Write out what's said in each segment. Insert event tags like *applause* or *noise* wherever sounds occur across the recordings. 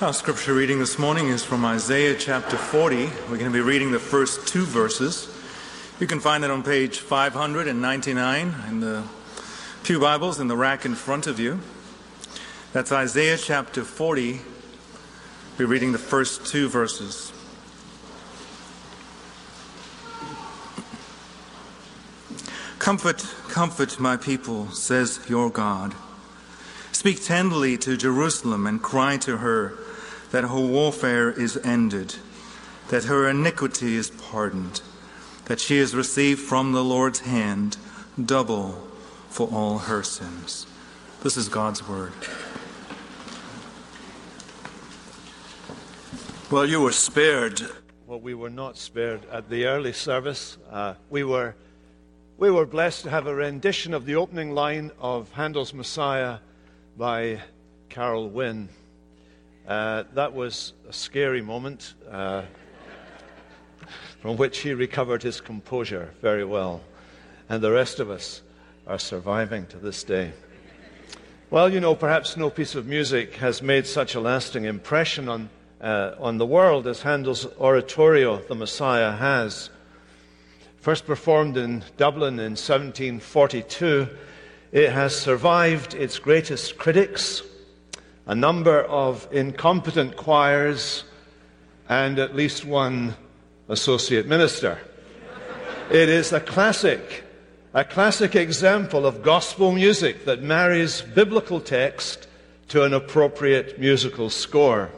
Our scripture reading this morning is from Isaiah chapter 40. We're going to be reading the first two verses. You can find it on page 599 in the Pew Bibles in the rack in front of you. That's Isaiah chapter 40. We're reading the first two verses. Comfort, comfort my people, says your God. Speak tenderly to Jerusalem and cry to her that her warfare is ended, that her iniquity is pardoned, that she has received from the Lord's hand double for all her sins. This is God's word. Well, you were spared. Well, we were not spared at the early service. Uh, we were we were blessed to have a rendition of the opening line of Handel's Messiah by Carol Wynne. Uh, that was a scary moment uh, from which he recovered his composure very well. And the rest of us are surviving to this day. Well, you know, perhaps no piece of music has made such a lasting impression on, uh, on the world as Handel's oratorio, The Messiah, has. First performed in Dublin in 1742, it has survived its greatest critics a number of incompetent choirs, and at least one associate minister. it is a classic, a classic example of gospel music that marries biblical text to an appropriate musical score.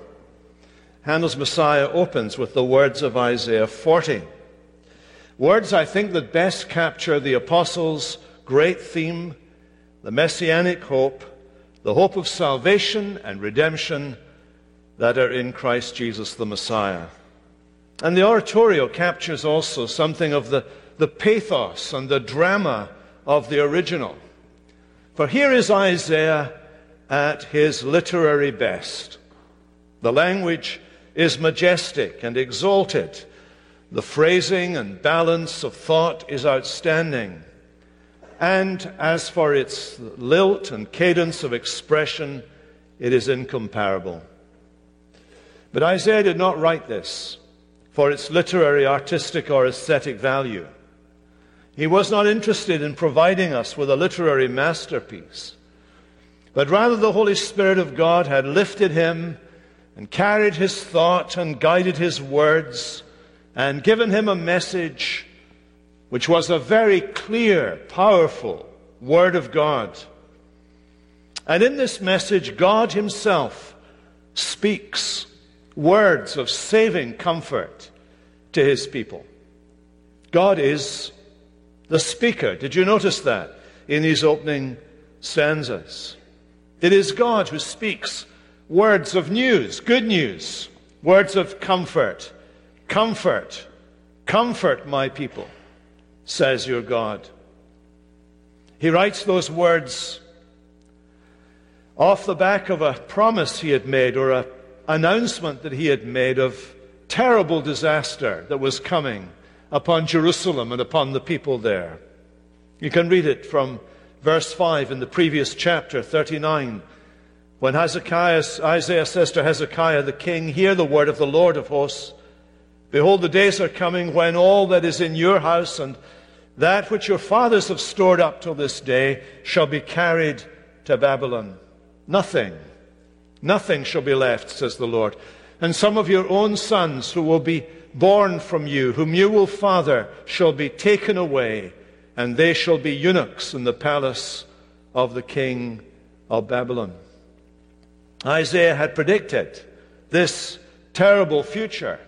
Handel's Messiah opens with the words of Isaiah 40. Words I think that best capture the apostles' great theme, the messianic hope the hope of salvation and redemption that are in Christ Jesus the Messiah. And the oratorio captures also something of the, the pathos and the drama of the original. For here is Isaiah at his literary best. The language is majestic and exalted. The phrasing and balance of thought is outstanding. And as for its lilt and cadence of expression, it is incomparable. But Isaiah did not write this for its literary, artistic, or aesthetic value. He was not interested in providing us with a literary masterpiece, but rather the Holy Spirit of God had lifted him and carried his thought and guided his words and given him a message which was a very clear, powerful Word of God. And in this message, God Himself speaks words of saving comfort to His people. God is the speaker. Did you notice that in these opening stanzas? It is God who speaks words of news, good news, words of comfort. Comfort, comfort my people says your God. He writes those words off the back of a promise he had made or an announcement that he had made of terrible disaster that was coming upon Jerusalem and upon the people there. You can read it from verse 5 in the previous chapter, 39. When Hezekiah, Isaiah says to Hezekiah the king, Hear the word of the Lord of hosts. Behold, the days are coming when all that is in your house and that which your fathers have stored up till this day shall be carried to Babylon. Nothing, nothing shall be left, says the Lord. And some of your own sons who will be born from you, whom you will father, shall be taken away, and they shall be eunuchs in the palace of the king of Babylon. Isaiah had predicted this terrible future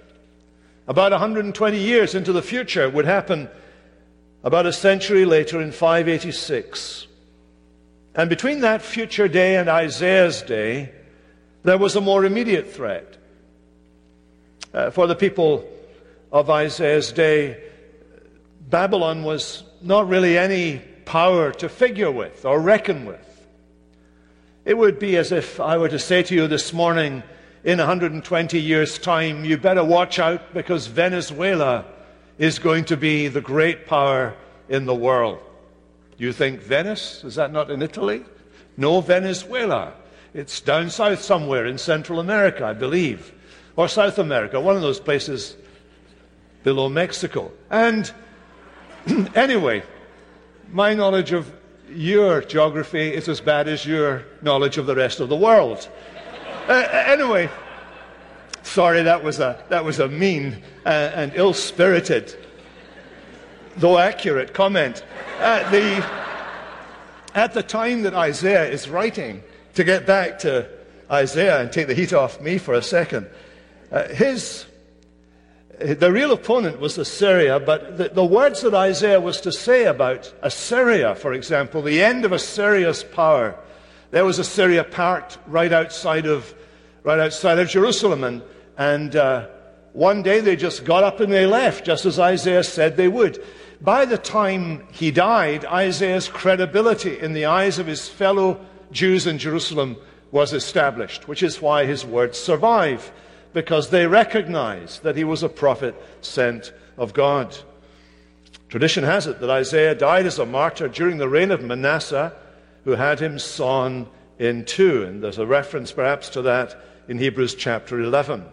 about 120 years into the future, would happen about a century later in 586. And between that future day and Isaiah's day, there was a more immediate threat. Uh, for the people of Isaiah's day, Babylon was not really any power to figure with or reckon with. It would be as if I were to say to you this morning, in 120 years' time, you better watch out because Venezuela is going to be the great power in the world. You think Venice? Is that not in Italy? No, Venezuela It's down south somewhere in Central America, I believe, or South America, one of those places below Mexico. And *clears throat* anyway, my knowledge of your geography is as bad as your knowledge of the rest of the world. Uh, anyway, sorry, that was a, that was a mean uh, and ill spirited, though accurate comment. Uh, the, at the time that Isaiah is writing, to get back to Isaiah and take the heat off me for a second, uh, his the real opponent was Assyria, but the, the, words that Isaiah was to say about Assyria, for example, the end of Assyria's power, there was Assyria parked right outside of, right outside of Jerusalem, and, and uh, one day they just got up and they left, just as Isaiah said they would. By the time he died, Isaiah's credibility in the eyes of his fellow Jews in Jerusalem was established, which is why his words survive because they recognized that he was a prophet sent of God. Tradition has it that Isaiah died as a martyr during the reign of Manasseh, who had him sawn in two. And there's a reference perhaps to that in Hebrews chapter 11.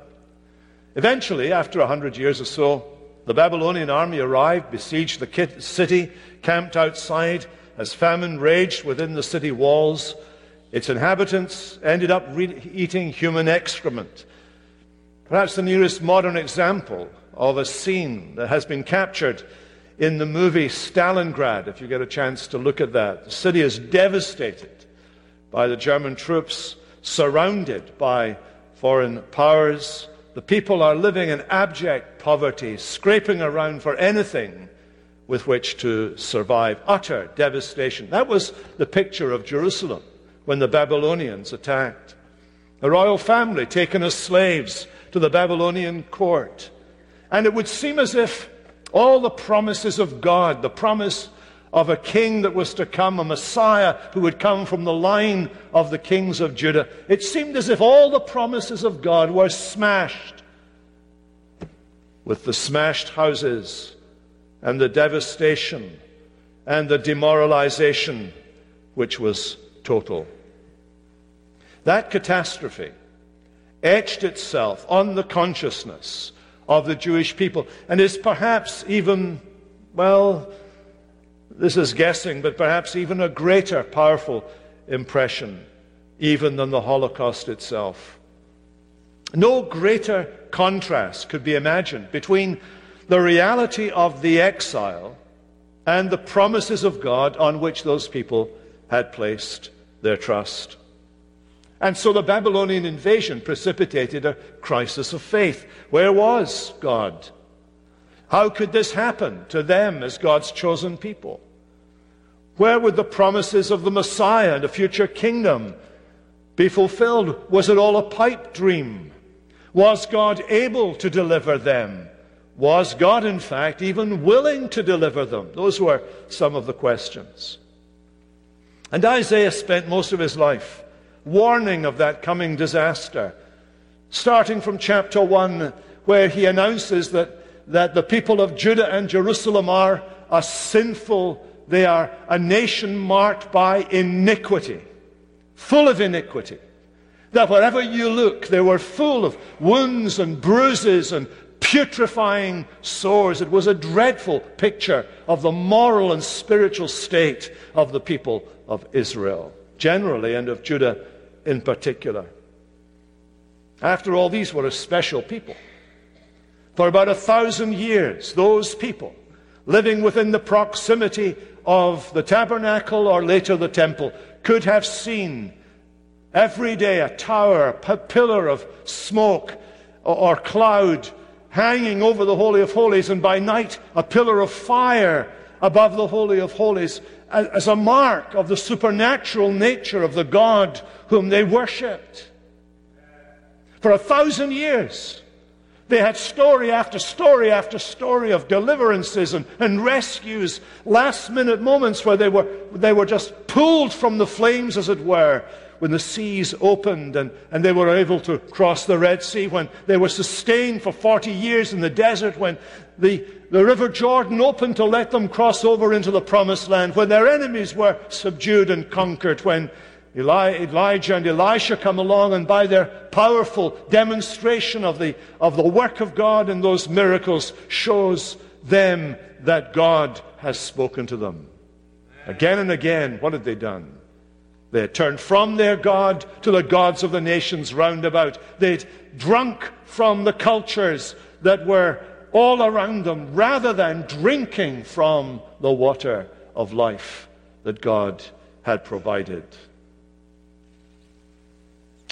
Eventually, after a hundred years or so, the Babylonian army arrived, besieged the city, camped outside as famine raged within the city walls. Its inhabitants ended up re- eating human excrement Perhaps the nearest modern example of a scene that has been captured in the movie Stalingrad, if you get a chance to look at that. The city is devastated by the German troops, surrounded by foreign powers. The people are living in abject poverty, scraping around for anything with which to survive. Utter devastation. That was the picture of Jerusalem when the Babylonians attacked. A royal family taken as slaves to the Babylonian court. And it would seem as if all the promises of God, the promise of a king that was to come, a Messiah who would come from the line of the kings of Judah, it seemed as if all the promises of God were smashed with the smashed houses and the devastation and the demoralization, which was total. That catastrophe etched itself on the consciousness of the Jewish people and is perhaps even, well, this is guessing, but perhaps even a greater powerful impression even than the Holocaust itself. No greater contrast could be imagined between the reality of the exile and the promises of God on which those people had placed their trust. And so the Babylonian invasion precipitated a crisis of faith. Where was God? How could this happen to them as God's chosen people? Where would the promises of the Messiah and a future kingdom be fulfilled? Was it all a pipe dream? Was God able to deliver them? Was God, in fact, even willing to deliver them? Those were some of the questions. And Isaiah spent most of his life warning of that coming disaster. Starting from chapter 1, where he announces that, that the people of Judah and Jerusalem are a sinful, they are a nation marked by iniquity, full of iniquity. That wherever you look, they were full of wounds and bruises and putrefying sores. It was a dreadful picture of the moral and spiritual state of the people of Israel generally and of Judah in particular. After all, these were a special people. For about a thousand years, those people living within the proximity of the tabernacle or later the temple could have seen every day a tower, a pillar of smoke or cloud hanging over the Holy of Holies, and by night a pillar of fire above the Holy of Holies as a mark of the supernatural nature of the God whom they worshipped. For a thousand years, they had story after story after story of deliverances and, and rescues, last minute moments where they were, they were just pulled from the flames, as it were, when the seas opened and, and they were able to cross the Red Sea, when they were sustained for 40 years in the desert, when the, the River Jordan opened to let them cross over into the Promised Land, when their enemies were subdued and conquered, when Elijah and Elisha come along, and by their powerful demonstration of the, of the work of God and those miracles, shows them that God has spoken to them. Again and again, what had they done? They had turned from their God to the gods of the nations round about. They'd drunk from the cultures that were all around them rather than drinking from the water of life that God had provided.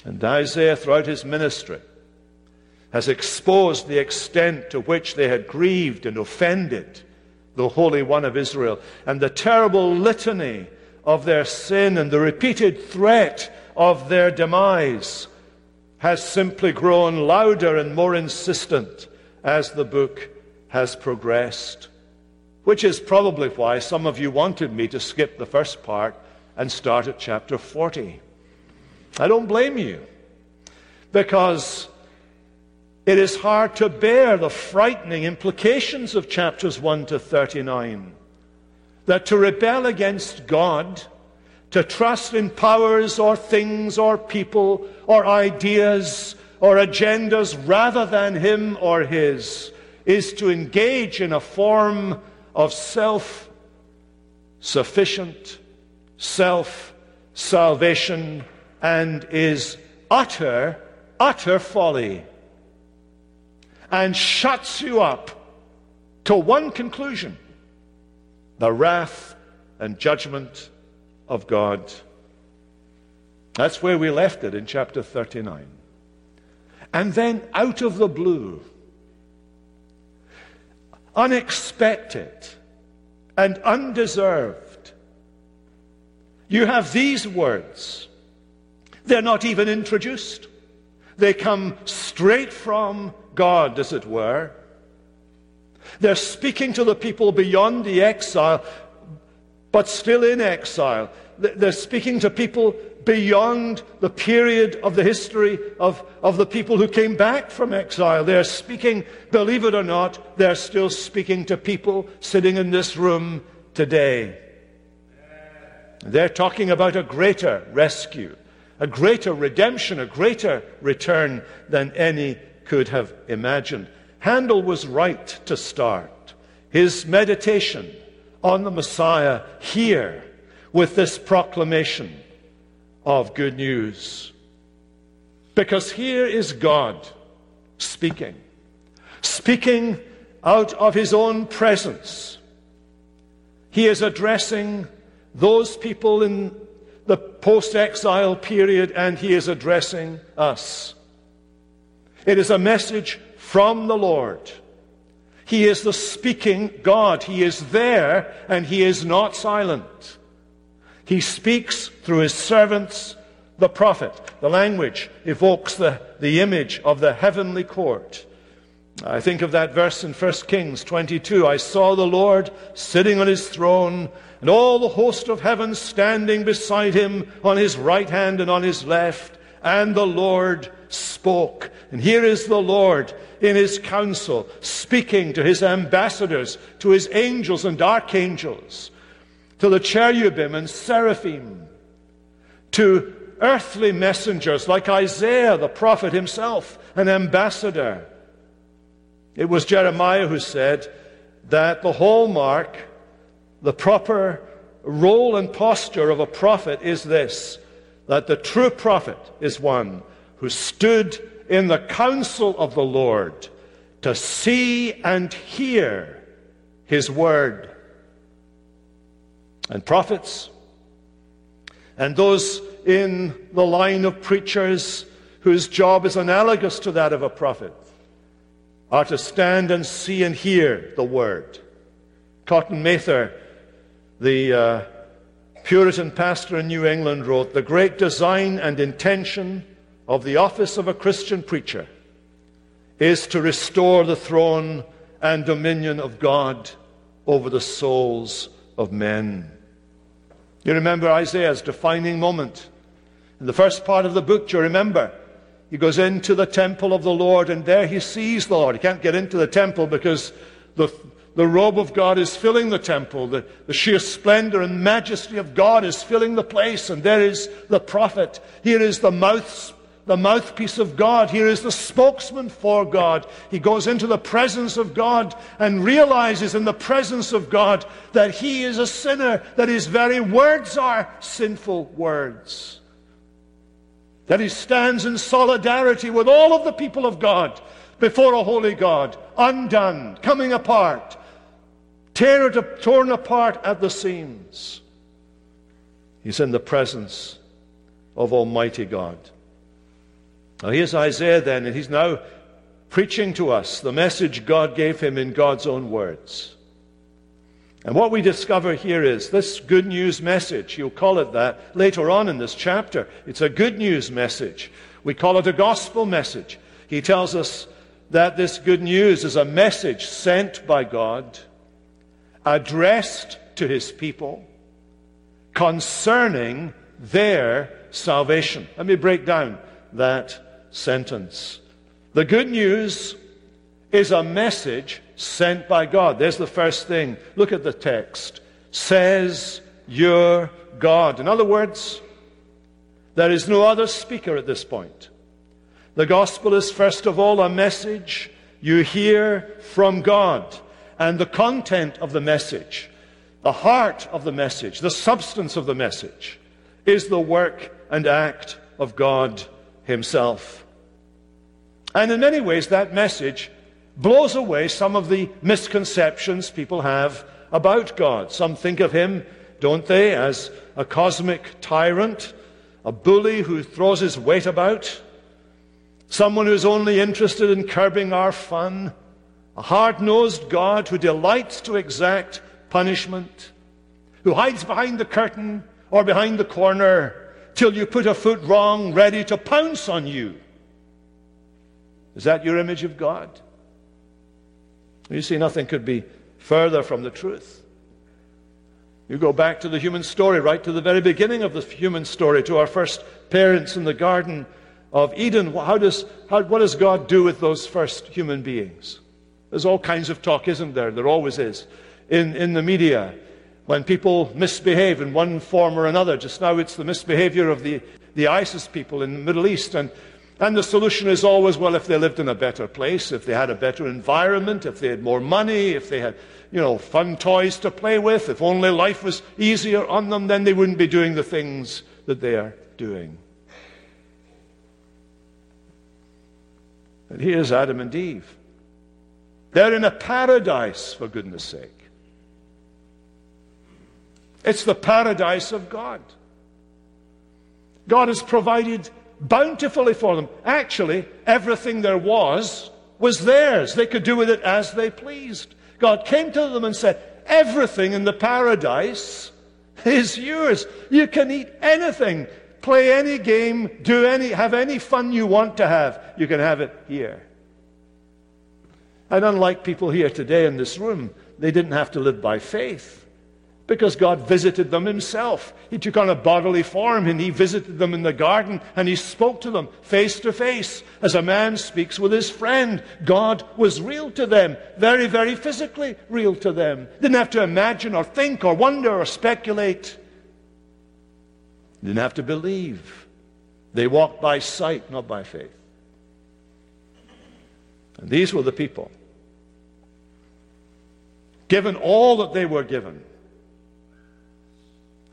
And Isaiah, throughout his ministry, has exposed the extent to which they had grieved and offended the Holy One of Israel and the terrible litany of their sin and the repeated threat of their demise has simply grown louder and more insistent as the book has progressed. Which is probably why some of you wanted me to skip the first part and start at chapter 40. I don't blame you, because it is hard to bear the frightening implications of chapters 1 to 39. That to rebel against God, to trust in powers or things or people or ideas or agendas rather than Him or His, is to engage in a form of self sufficient, self salvation, and is utter, utter folly and shuts you up to one conclusion the wrath and judgment of God. That's where we left it in chapter 39. And then, out of the blue, unexpected and undeserved, you have these words. They're not even introduced. They come straight from God, as it were. They're speaking to the people beyond the exile, but still in exile. They're speaking to people beyond the period of the history of, of the people who came back from exile. They're speaking, believe it or not, they're still speaking to people sitting in this room today. They're talking about a greater rescue, a greater redemption, a greater return than any could have imagined. Handel was right to start his meditation on the Messiah here with this proclamation of good news. Because here is God speaking, speaking out of his own presence. He is addressing those people in the post exile period, and he is addressing us. It is a message from the Lord. He is the speaking God. He is there and he is not silent. He speaks through his servants, the prophet. The language evokes the, the image of the heavenly court. I think of that verse in 1 Kings 22. I saw the Lord sitting on his throne, and all the host of heaven standing beside him on his right hand and on his left. And the Lord spoke. And here is the Lord in his council, speaking to his ambassadors, to his angels and archangels, to the cherubim and seraphim, to earthly messengers like Isaiah the prophet himself, an ambassador. It was Jeremiah who said that the hallmark, the proper role and posture of a prophet is this that the true prophet is one who stood in the counsel of the Lord to see and hear his word. And prophets, and those in the line of preachers whose job is analogous to that of a prophet, are to stand and see and hear the word. Cotton Mather, the uh, Puritan pastor in New England, wrote The great design and intention of the office of a Christian preacher is to restore the throne and dominion of God over the souls of men. You remember Isaiah's defining moment. In the first part of the book, do you remember? He goes into the temple of the Lord and there he sees the Lord. He can't get into the temple because the, the robe of God is filling the temple. The, the sheer splendor and majesty of God is filling the place. And there is the prophet. Here is the mouth, the mouthpiece of God. Here is the spokesman for God. He goes into the presence of God and realizes in the presence of God that he is a sinner, that his very words are sinful words. That he stands in solidarity with all of the people of God before a holy God, undone, coming apart, torn apart at the seams. He's in the presence of Almighty God. Now, here's Isaiah then, and he's now preaching to us the message God gave him in God's own words. And what we discover here is this good news message. You'll call it that later on in this chapter. It's a good news message. We call it a gospel message. He tells us that this good news is a message sent by God, addressed to his people, concerning their salvation. Let me break down that sentence. The good news is a message sent by God. There's the first thing. Look at the text. Says your God. In other words, there is no other speaker at this point. The gospel is, first of all, a message you hear from God. And the content of the message, the heart of the message, the substance of the message, is the work and act of God Himself. And in many ways, that message blows away some of the misconceptions people have about God. Some think of Him, don't they, as a cosmic tyrant, a bully who throws his weight about someone who's only interested in curbing our fun, a hard nosed God who delights to exact punishment, who hides behind the curtain or behind the corner till you put a foot wrong, ready to pounce on you. Is that your image of God? You see, nothing could be further from the truth. You go back to the human story, right to the very beginning of the human story, to our first parents in the Garden of Eden, how does, how, what does God do with those first human beings? There's all kinds of talk, isn't there? There always is. In, in the media, when people misbehave in one form or another, just now it's the misbehavior of the, the ISIS people in the Middle East. And, and the solution is always, well, if they lived in a better place, if they had a better environment, if they had more money, if they had, you know, fun toys to play with, if only life was easier on them, then they wouldn't be doing the things that they are doing. And here's Adam and Eve. They're in a paradise, for goodness sake. It's the paradise of God. God has provided bountifully for them. Actually, everything there was was theirs. They could do with it as they pleased. God came to them and said, Everything in the paradise is yours. You can eat anything play any game, do any, have any fun you want to have. You can have it here. And unlike people here today in this room, they didn't have to live by faith because God visited them himself. He took on a bodily form and he visited them in the garden and he spoke to them face to face as a man speaks with his friend. God was real to them, very, very physically real to them. Didn't have to imagine or think or wonder or speculate. Didn't have to believe. They walked by sight, not by faith. And these were the people, given all that they were given,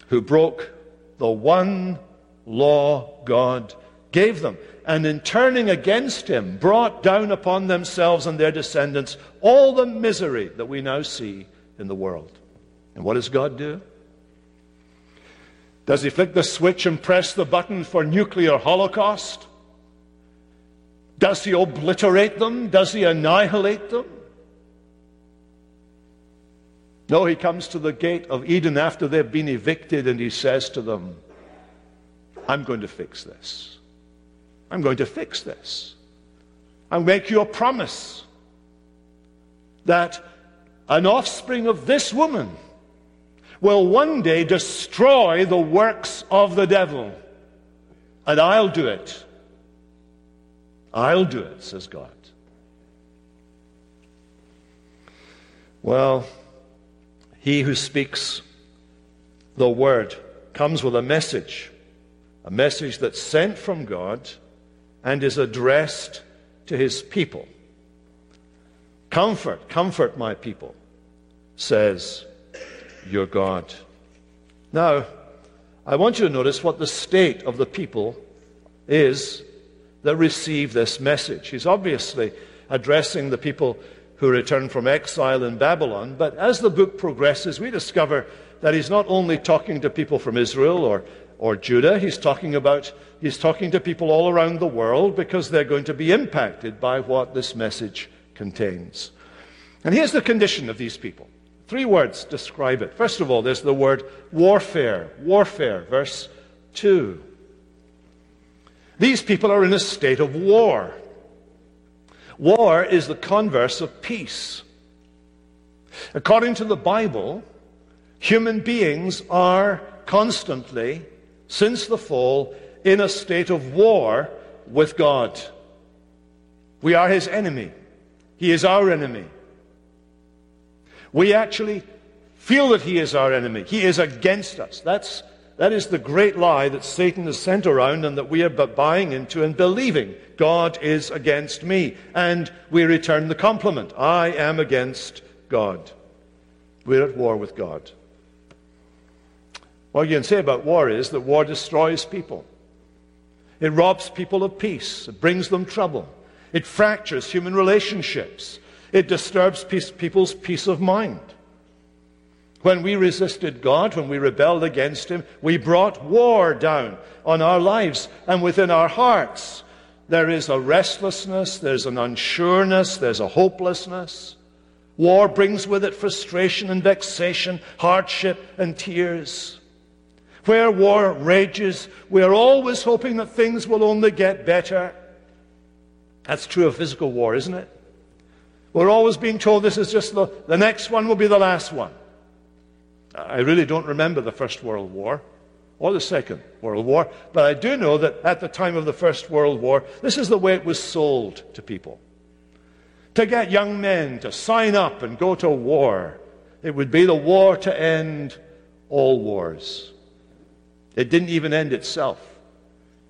who broke the one law God gave them, and in turning against him, brought down upon themselves and their descendants all the misery that we now see in the world. And what does God do? Does he flick the switch and press the button for nuclear holocaust? Does he obliterate them? Does he annihilate them? No, he comes to the gate of Eden after they've been evicted and he says to them, I'm going to fix this. I'm going to fix this. I'll make you a promise that an offspring of this woman will one day destroy the works of the devil. And I'll do it. I'll do it, says God. Well, he who speaks the word comes with a message, a message that's sent from God and is addressed to his people. Comfort, comfort my people, says your God. Now, I want you to notice what the state of the people is that receive this message. He's obviously addressing the people who return from exile in Babylon, but as the book progresses, we discover that he's not only talking to people from Israel or, or Judah, he's talking about he's talking to people all around the world because they're going to be impacted by what this message contains. And here's the condition of these people. Three words describe it. First of all, there's the word warfare. Warfare, verse 2. These people are in a state of war. War is the converse of peace. According to the Bible, human beings are constantly, since the fall, in a state of war with God. We are his enemy. He is our enemy. We actually feel that he is our enemy. He is against us. That's, that is the great lie that Satan has sent around and that we are buying into and believing. God is against me. And we return the compliment I am against God. We're at war with God. What you can say about war is that war destroys people. It robs people of peace. It brings them trouble. It fractures human relationships. It disturbs peace, people's peace of mind. When we resisted God, when we rebelled against Him, we brought war down on our lives and within our hearts. There is a restlessness, there's an unsureness, there's a hopelessness. War brings with it frustration and vexation, hardship and tears. Where war rages, we are always hoping that things will only get better. That's true of physical war, isn't it? We're always being told this is just the, the next one will be the last one. I really don't remember the First World War or the Second World War, but I do know that at the time of the First World War, this is the way it was sold to people. To get young men to sign up and go to war, it would be the war to end all wars. It didn't even end itself,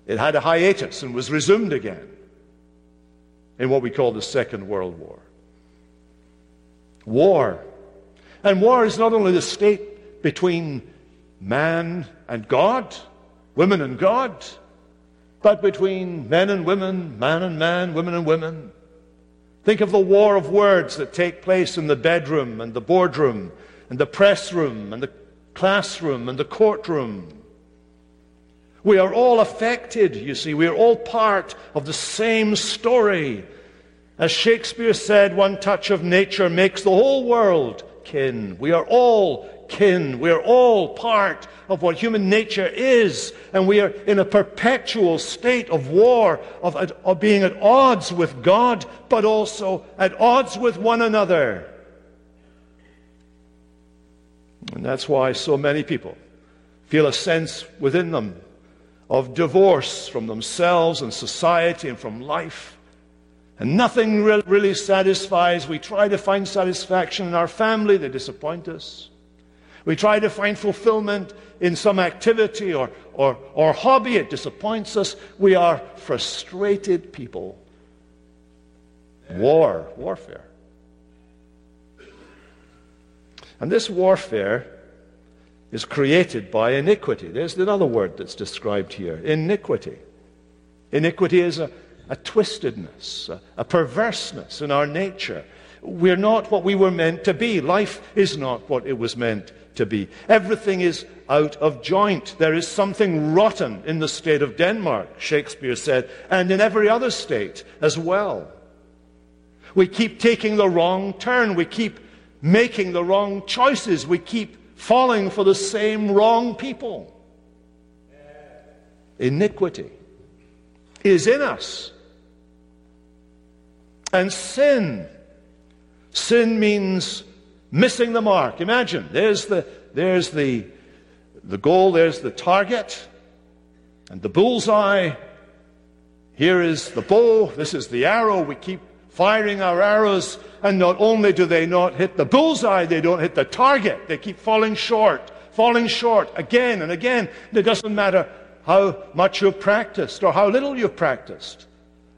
it had a hiatus and was resumed again in what we call the Second World War. War. And war is not only the state between man and God, women and God, but between men and women, man and man, women and women. Think of the war of words that take place in the bedroom and the boardroom and the press room and the classroom and the courtroom. We are all affected, you see. We are all part of the same story. As Shakespeare said, one touch of nature makes the whole world kin. We are all kin. We are all part of what human nature is. And we are in a perpetual state of war, of, of being at odds with God, but also at odds with one another. And that's why so many people feel a sense within them of divorce from themselves and society and from life. And nothing really satisfies. We try to find satisfaction in our family, they disappoint us. We try to find fulfillment in some activity or, or, or hobby, it disappoints us. We are frustrated people. War, warfare. And this warfare is created by iniquity. There's another word that's described here iniquity. Iniquity is a a twistedness, a, a perverseness in our nature. We're not what we were meant to be. Life is not what it was meant to be. Everything is out of joint. There is something rotten in the state of Denmark, Shakespeare said, and in every other state as well. We keep taking the wrong turn. We keep making the wrong choices. We keep falling for the same wrong people. Iniquity is in us. And sin. Sin means missing the mark. Imagine, there's the, there's the, the goal, there's the target, and the bullseye. Here is the bow, this is the arrow. We keep firing our arrows, and not only do they not hit the bullseye, they don't hit the target. They keep falling short, falling short again and again. It doesn't matter how much you've practiced or how little you've practiced.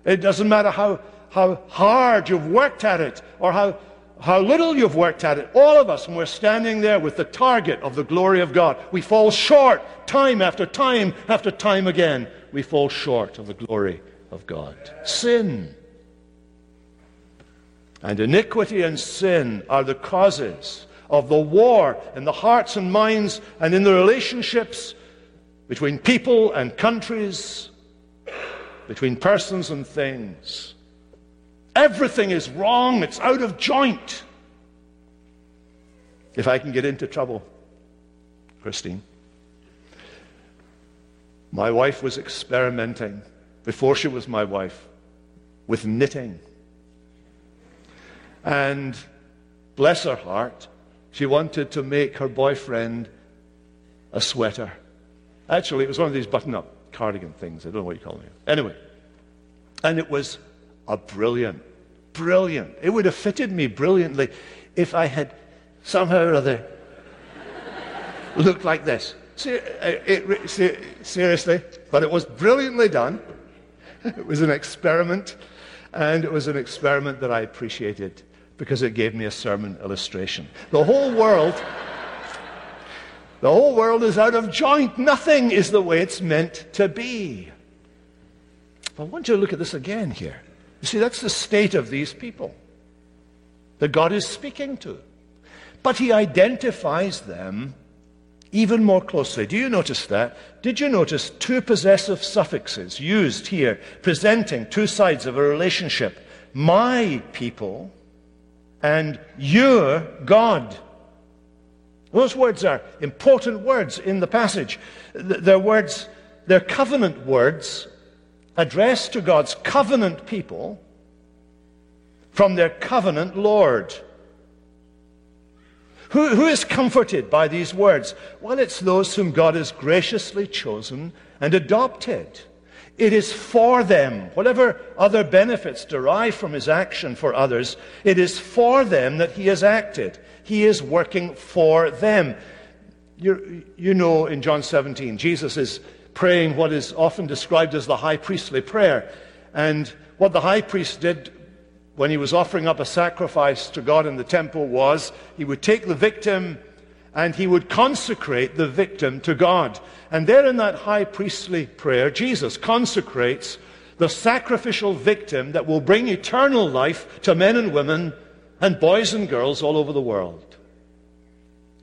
It doesn't matter how, how hard you've worked at it or how, how little you've worked at it. All of us, and we're standing there with the target of the glory of God, we fall short time after time after time again. We fall short of the glory of God. Sin. And iniquity and sin are the causes of the war in the hearts and minds and in the relationships between people and countries, between persons and things. Everything is wrong, it's out of joint. If I can get into trouble, Christine. My wife was experimenting before she was my wife with knitting. And bless her heart, she wanted to make her boyfriend a sweater. Actually, it was one of these button up cardigan things. I don't know what you call them. Anyway. And it was a brilliant, brilliant. It would have fitted me brilliantly if I had somehow or other *laughs* looked like this. Uh, seriously. But it was brilliantly done. *laughs* It was an experiment. And it was an experiment that I appreciated because it gave me a sermon illustration. The whole world, *laughs* the whole world is out of joint. Nothing is the way it's meant to be. I want you to look at this again here. You see, that's the state of these people that God is speaking to. But he identifies them even more closely. Do you notice that? Did you notice two possessive suffixes used here, presenting two sides of a relationship? My people and your God. Those words are important words in the passage. They're words, they're covenant words addressed to God's covenant people from their covenant Lord. Who, who is comforted by these words? Well, it's those whom God has graciously chosen and adopted. It is for them. Whatever other benefits derive from his action for others, it is for them that he has acted. He is working for them. You, you know, in John 17, Jesus is praying what is often described as the high priestly prayer. And what the high priest did when he was offering up a sacrifice to God in the temple was he would take the victim and he would consecrate the victim to God. And there in that high priestly prayer, Jesus consecrates the sacrificial victim that will bring eternal life to men and women and boys and girls all over the world.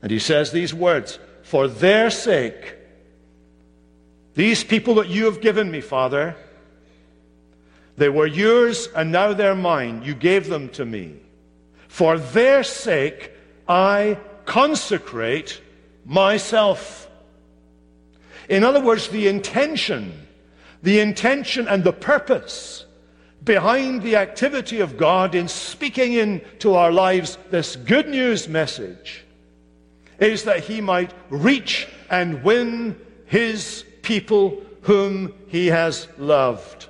And he says these words For their sake, these people that you have given me, Father, they were yours and now they're mine. You gave them to me. For their sake, I consecrate myself. In other words, the intention, the intention and the purpose behind the activity of God in speaking into our lives this good news message is that He might reach and win His people whom He has loved.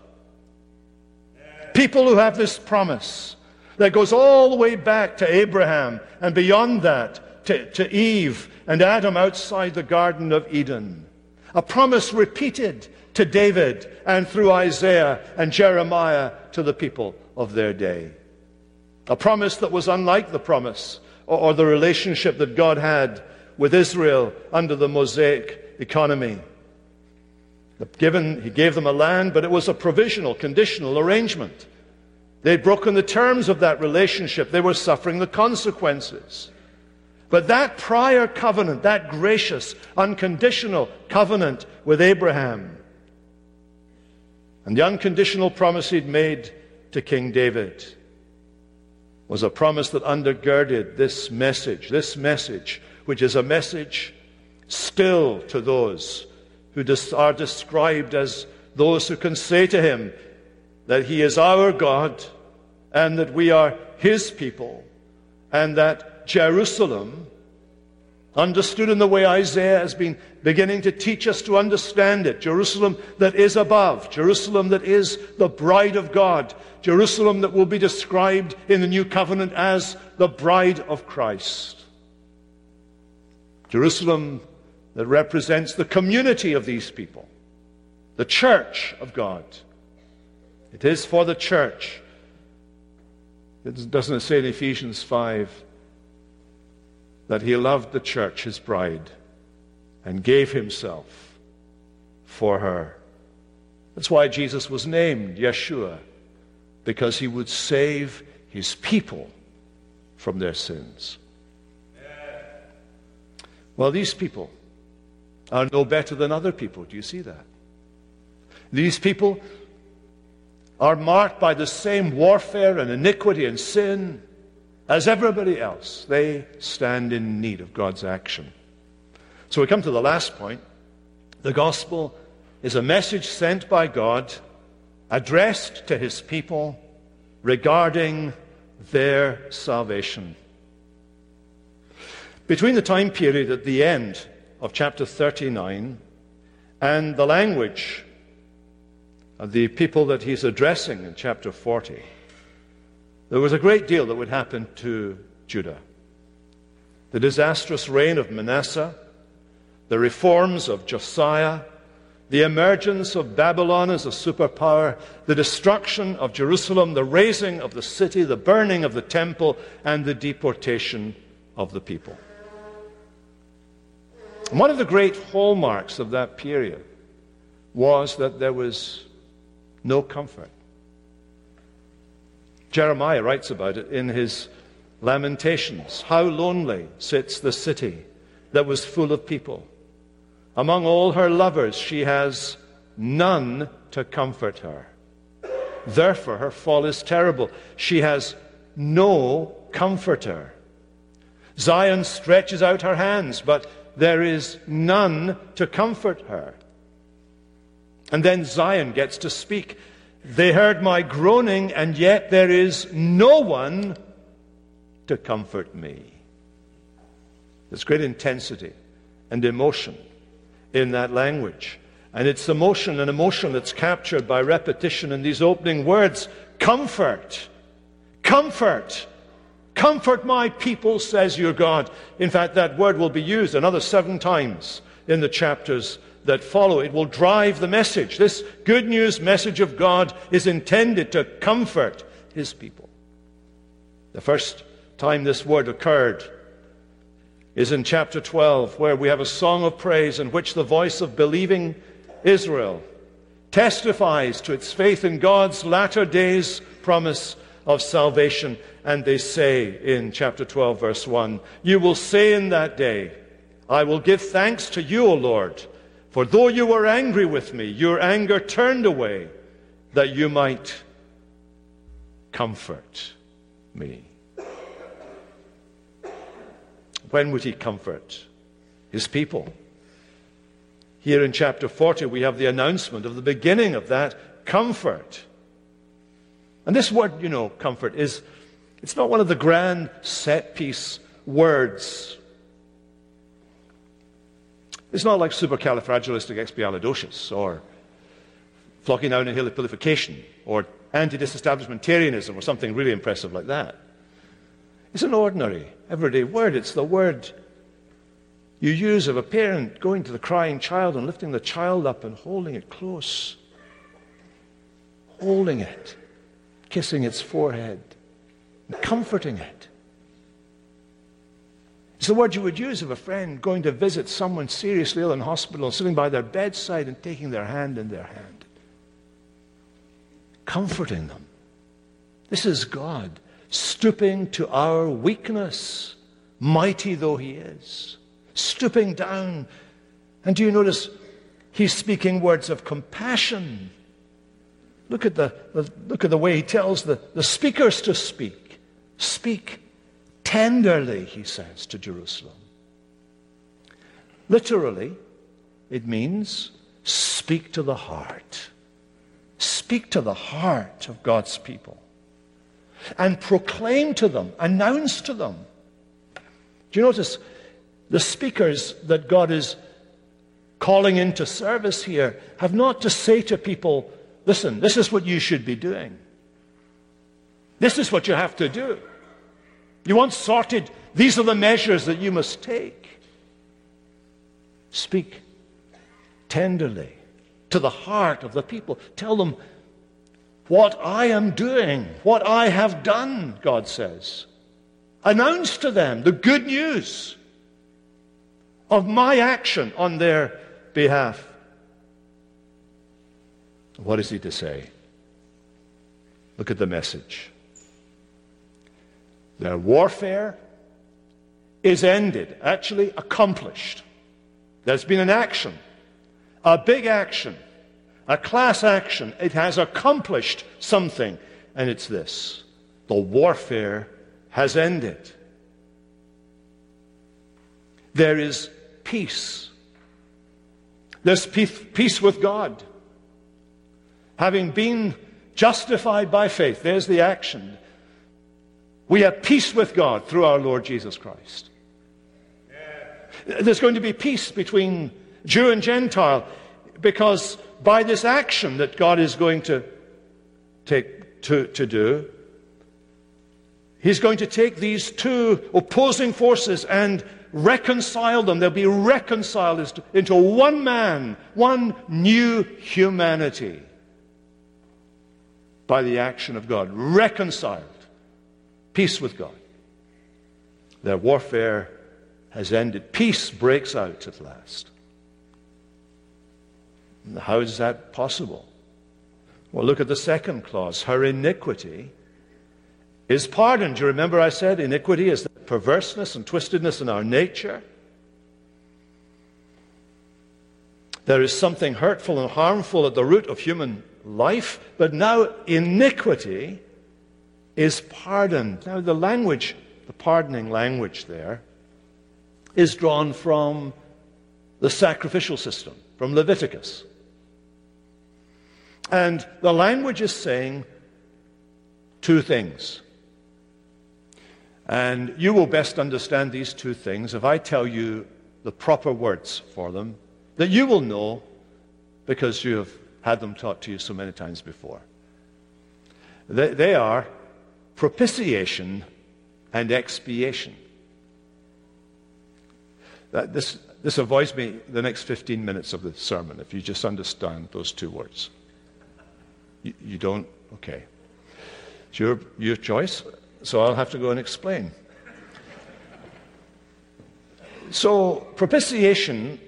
People who have this promise that goes all the way back to Abraham and beyond that to, to Eve and Adam outside the Garden of Eden. A promise repeated to David and through Isaiah and Jeremiah to the people of their day. A promise that was unlike the promise or, or the relationship that God had with Israel under the Mosaic economy. Given, he gave them a land, but it was a provisional, conditional arrangement. They'd broken the terms of that relationship. They were suffering the consequences. But that prior covenant, that gracious, unconditional covenant with Abraham, and the unconditional promise he'd made to King David, was a promise that undergirded this message, this message, which is a message still to those who are described as those who can say to him that he is our God and that we are his people and that Jerusalem, understood in the way Isaiah has been beginning to teach us to understand it. Jerusalem that is above, Jerusalem that is the bride of God, Jerusalem that will be described in the new covenant as the bride of Christ. Jerusalem that represents the community of these people, the church of God. It is for the church. It doesn't say in Ephesians 5 that he loved the church, his bride, and gave himself for her. That's why Jesus was named Yeshua, because he would save his people from their sins. Well, these people are no better than other people. Do you see that? These people are marked by the same warfare and iniquity and sin as everybody else, they stand in need of God's action. So we come to the last point. The gospel is a message sent by God addressed to his people regarding their salvation. Between the time period at the end of chapter 39 and the language of the people that he's addressing in chapter 40, there was a great deal that would happen to Judah. The disastrous reign of Manasseh, the reforms of Josiah, the emergence of Babylon as a superpower, the destruction of Jerusalem, the razing of the city, the burning of the temple, and the deportation of the people. And one of the great hallmarks of that period was that there was no comfort. Jeremiah writes about it in his Lamentations. How lonely sits the city that was full of people. Among all her lovers, she has none to comfort her. Therefore, her fall is terrible. She has no comforter. Zion stretches out her hands, but there is none to comfort her. And then Zion gets to speak. They heard my groaning, and yet there is no one to comfort me. There's great intensity and emotion in that language. And it's emotion, an emotion that's captured by repetition in these opening words comfort, comfort, comfort my people, says your God. In fact, that word will be used another seven times in the chapters that follow. It will drive the message. This good news message of God is intended to comfort his people. The first time this word occurred is in chapter 12, where we have a song of praise in which the voice of believing Israel testifies to its faith in God's latter days promise of salvation. And they say in chapter 12, verse 1, You will say in that day, I will give thanks to you, O Lord for though you were angry with me, your anger turned away that you might comfort me. When would he comfort his people? Here in chapter 40, we have the announcement of the beginning of that comfort. And this word, you know, comfort, is it's not one of the grand set piece words it's not like supercalifragilisticexpialidocious or floccinaucinihilipilification or anti-disestablishmentarianism or something really impressive like that. It's an ordinary, everyday word. It's the word you use of a parent going to the crying child and lifting the child up and holding it close, holding it, kissing its forehead, comforting it. It's the word you would use of a friend going to visit someone seriously ill in hospital, sitting by their bedside and taking their hand in their hand, comforting them. This is God stooping to our weakness, mighty though He is, stooping down. And do you notice He's speaking words of compassion? Look at the, the look at the way He tells the, the speakers to speak. Speak tenderly, he says to Jerusalem. Literally, it means speak to the heart. Speak to the heart of God's people. And proclaim to them, announce to them. Do you notice The speakers that God is calling into service here have not to say to people, listen, this is what you should be doing. This is what you have to do. You want sorted, these are the measures that you must take. Speak tenderly to the heart of the people. Tell them what I am doing, what I have done, God says. Announce to them the good news of my action on their behalf. What is he to say? Look at the message. Their warfare is ended, actually accomplished. There's been an action, a big action, a class action. It has accomplished something, and it's this the warfare has ended. There is peace. There's peace with God. Having been justified by faith, there's the action. We have peace with God through our Lord Jesus Christ. There's going to be peace between Jew and Gentile because by this action that God is going to take to, to do, He's going to take these two opposing forces and reconcile them. They'll be reconciled into one man, one new humanity by the action of God. Reconciled. Peace with God. Their warfare has ended. Peace breaks out at last. How is that possible? Well, look at the second clause. Her iniquity is pardoned. Do you remember I said iniquity is the perverseness and twistedness in our nature? There is something hurtful and harmful at the root of human life, but now iniquity is pardoned. Now, the language, the pardoning language there, is drawn from the sacrificial system, from Leviticus. And the language is saying two things. And you will best understand these two things if I tell you the proper words for them that you will know because you have had them taught to you so many times before. They, they are propitiation and expiation. That, this, this avoids me the next 15 minutes of the sermon if you just understand those two words. You, you don't? Okay. It's your, your choice, so I'll have to go and explain. So, propitiation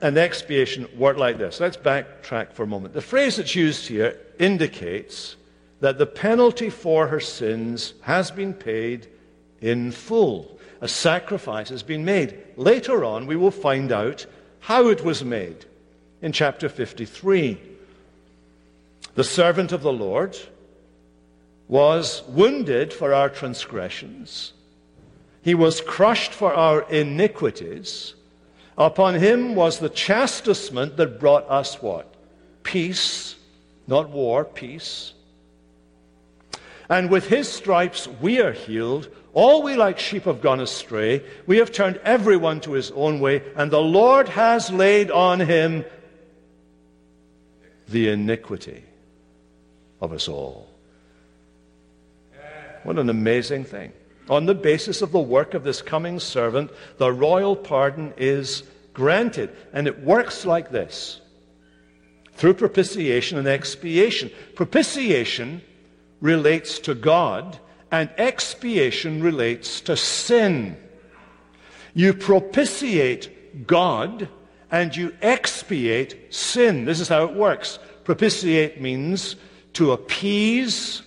and expiation work like this. Let's backtrack for a moment. The phrase that's used here indicates that the penalty for her sins has been paid in full. A sacrifice has been made. Later on, we will find out how it was made in chapter 53. The servant of the Lord was wounded for our transgressions, he was crushed for our iniquities. Upon him was the chastisement that brought us what? Peace, not war, peace. And with his stripes we are healed. All we like sheep have gone astray. We have turned everyone to his own way, and the Lord has laid on him the iniquity of us all. What an amazing thing. On the basis of the work of this coming servant, the royal pardon is granted. And it works like this through propitiation and expiation. Propitiation relates to God, and expiation relates to sin. You propitiate God and you expiate sin. This is how it works. Propitiate means to appease,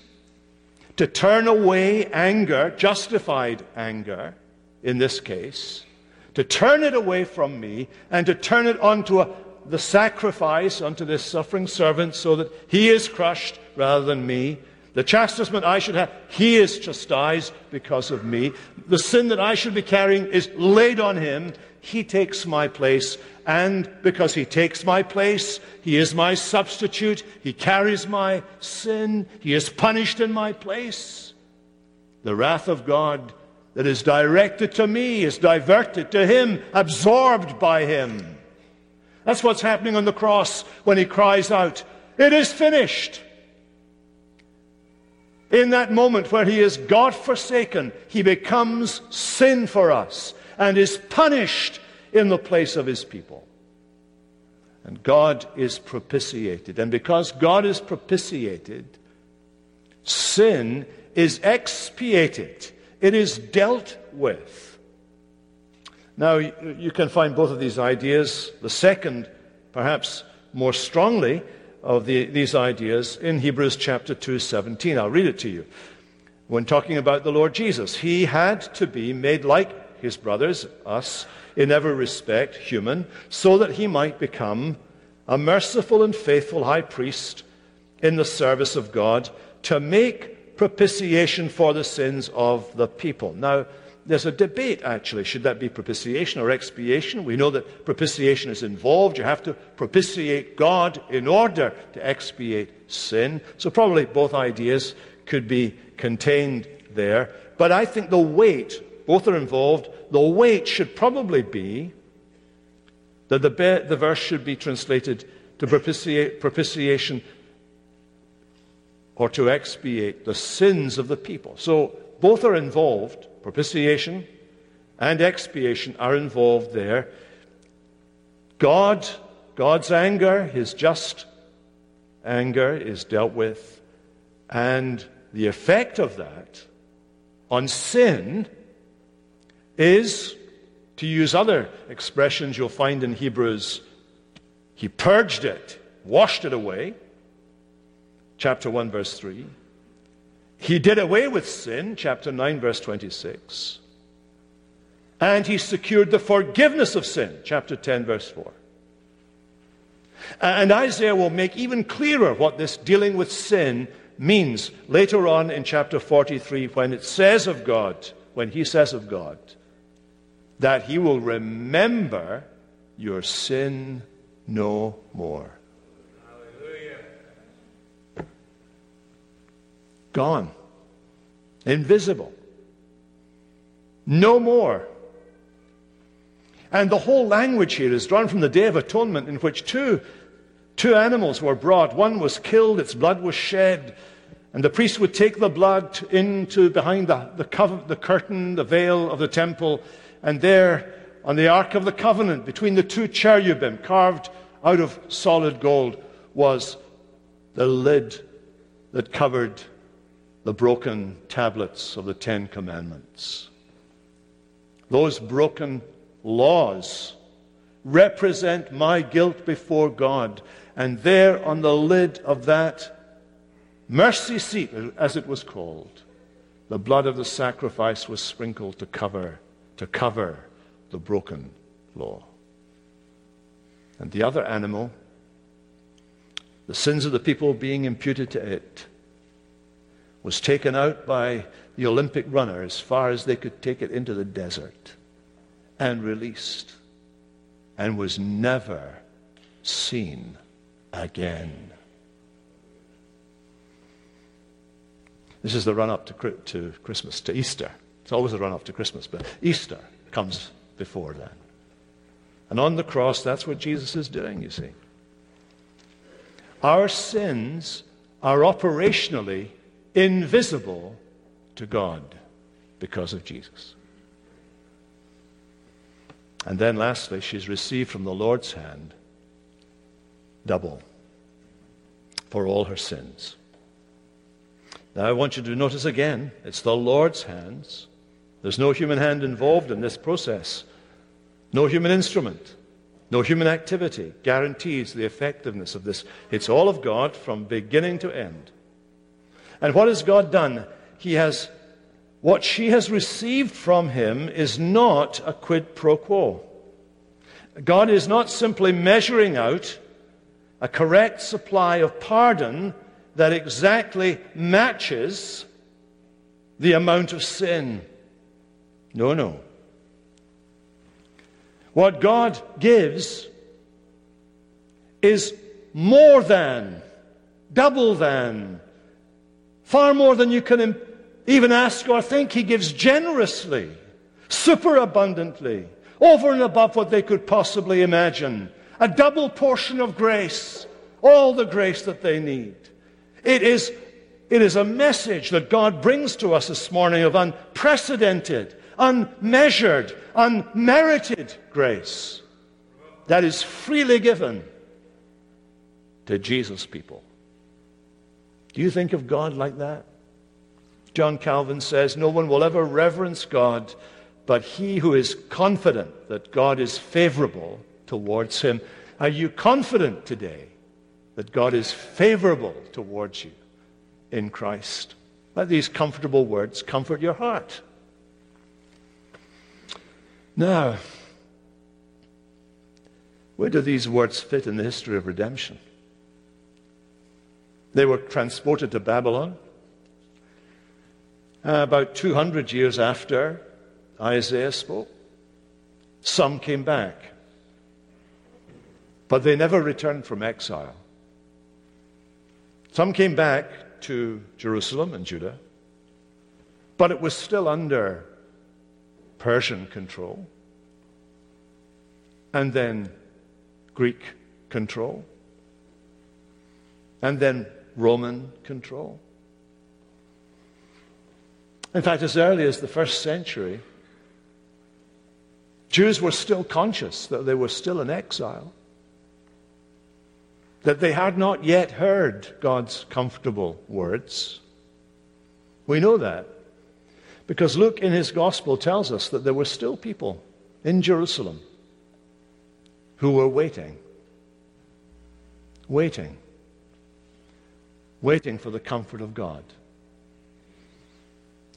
to turn away anger, justified anger in this case, to turn it away from me and to turn it onto a, the sacrifice, onto this suffering servant, so that he is crushed rather than me. The chastisement I should have, he is chastised because of me. The sin that I should be carrying is laid on him. He takes my place. And because he takes my place, he is my substitute. He carries my sin. He is punished in my place. The wrath of God that is directed to me is diverted to him, absorbed by him. That's what's happening on the cross when he cries out, It is finished. In that moment where he is God forsaken, he becomes sin for us and is punished in the place of his people. And God is propitiated. And because God is propitiated, sin is expiated, it is dealt with. Now, you can find both of these ideas, the second, perhaps more strongly, of the, these ideas in Hebrews chapter 2, 17. I'll read it to you. When talking about the Lord Jesus, he had to be made like his brothers, us, in every respect human, so that he might become a merciful and faithful high priest in the service of God to make propitiation for the sins of the people. Now, there's a debate, actually. Should that be propitiation or expiation? We know that propitiation is involved. You have to propitiate God in order to expiate sin. So, probably both ideas could be contained there. But I think the weight, both are involved, the weight should probably be that the, be- the verse should be translated to propitiate, propitiation or to expiate the sins of the people. So, both are involved. Propitiation and expiation are involved there. God, God's anger, his just anger, is dealt with, and the effect of that on sin is, to use other expressions you'll find in Hebrews, he purged it, washed it away. Chapter 1, verse 3. He did away with sin, chapter 9, verse 26. And he secured the forgiveness of sin, chapter 10, verse 4. And Isaiah will make even clearer what this dealing with sin means later on in chapter 43 when it says of God, when he says of God, that he will remember your sin no more. Gone. Invisible. No more. And the whole language here is drawn from the Day of Atonement, in which two, two animals were brought. One was killed, its blood was shed, and the priest would take the blood into behind the, the, cover, the curtain, the veil of the temple, and there on the Ark of the Covenant, between the two cherubim carved out of solid gold, was the lid that covered the broken tablets of the Ten Commandments. Those broken laws represent my guilt before God. And there on the lid of that mercy seat, as it was called, the blood of the sacrifice was sprinkled to cover, to cover the broken law. And the other animal, the sins of the people being imputed to it, was taken out by the Olympic runner as far as they could take it into the desert and released and was never seen again. This is the run up to, Christmas, to Easter. It's always a run up to Christmas, but Easter comes before then. And on the cross, that's what Jesus is doing, you see. Our sins are operationally invisible to God because of Jesus. And then lastly, she's received from the Lord's hand double for all her sins. Now, I want you to notice again, it's the Lord's hands. There's no human hand involved in this process, no human instrument, no human activity guarantees the effectiveness of this. It's all of God from beginning to end. And what has God done? He has, what she has received from him is not a quid pro quo. God is not simply measuring out a correct supply of pardon that exactly matches the amount of sin. No, no. What God gives is more than, double than, Far more than you can even ask or think. He gives generously, superabundantly, over and above what they could possibly imagine. A double portion of grace, all the grace that they need. It is, it is a message that God brings to us this morning of unprecedented, unmeasured, unmerited grace that is freely given to Jesus' people. Do you think of God like that? John Calvin says, No one will ever reverence God but he who is confident that God is favorable towards him. Are you confident today that God is favorable towards you in Christ? Let these comfortable words comfort your heart. Now, where do these words fit in the history of redemption? They were transported to Babylon uh, about 200 years after Isaiah spoke. Some came back, but they never returned from exile. Some came back to Jerusalem and Judah, but it was still under Persian control, and then Greek control, and then Roman control. In fact, as early as the first century, Jews were still conscious that they were still in exile, that they had not yet heard God's comfortable words. We know that because Luke in his gospel tells us that there were still people in Jerusalem who were waiting, waiting, waiting for the comfort of God.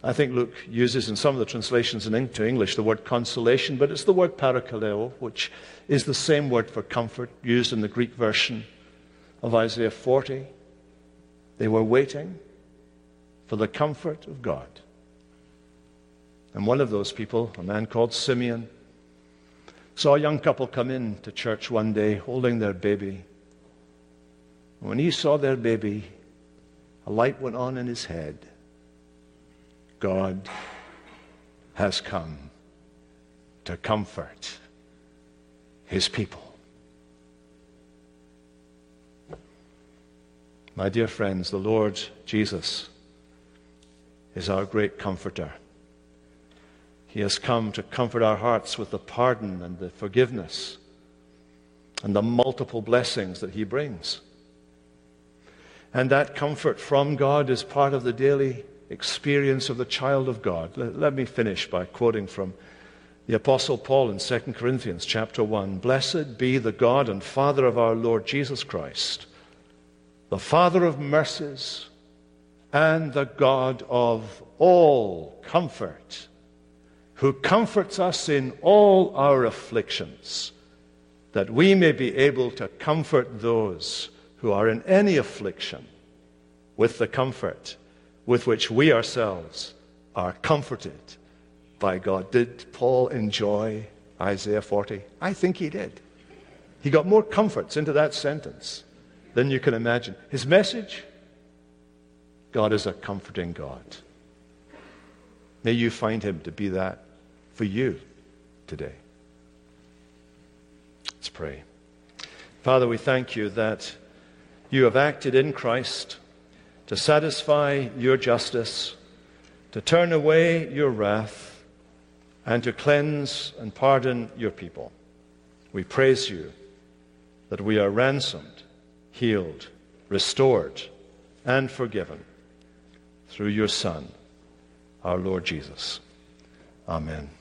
I think Luke uses in some of the translations into English the word consolation, but it's the word parakaleo, which is the same word for comfort used in the Greek version of Isaiah 40. They were waiting for the comfort of God. And one of those people, a man called Simeon, saw a young couple come in to church one day holding their baby. When he saw their baby, a light went on in his head. God has come to comfort his people. My dear friends, the Lord Jesus is our great comforter. He has come to comfort our hearts with the pardon and the forgiveness and the multiple blessings that He brings. And that comfort from God is part of the daily experience of the child of God. Let, let, me finish by quoting from the Apostle Paul in 2 Corinthians chapter 1. Blessed be the God and Father of our Lord Jesus Christ, the Father of mercies and the God of all comfort, who comforts us in all our afflictions, that we may be able to comfort those who are in any affliction with the comfort with which we ourselves are comforted by God. Did Paul enjoy Isaiah 40? I think he did. He got more comforts into that sentence than you can imagine. His message God is a comforting God. May you find him to be that for you today. Let's pray. Father, we thank you that you have acted in Christ to satisfy your justice, to turn away your wrath, and to cleanse and pardon your people. We praise you that we are ransomed, healed, restored, and forgiven through your Son, our Lord Jesus. Amen.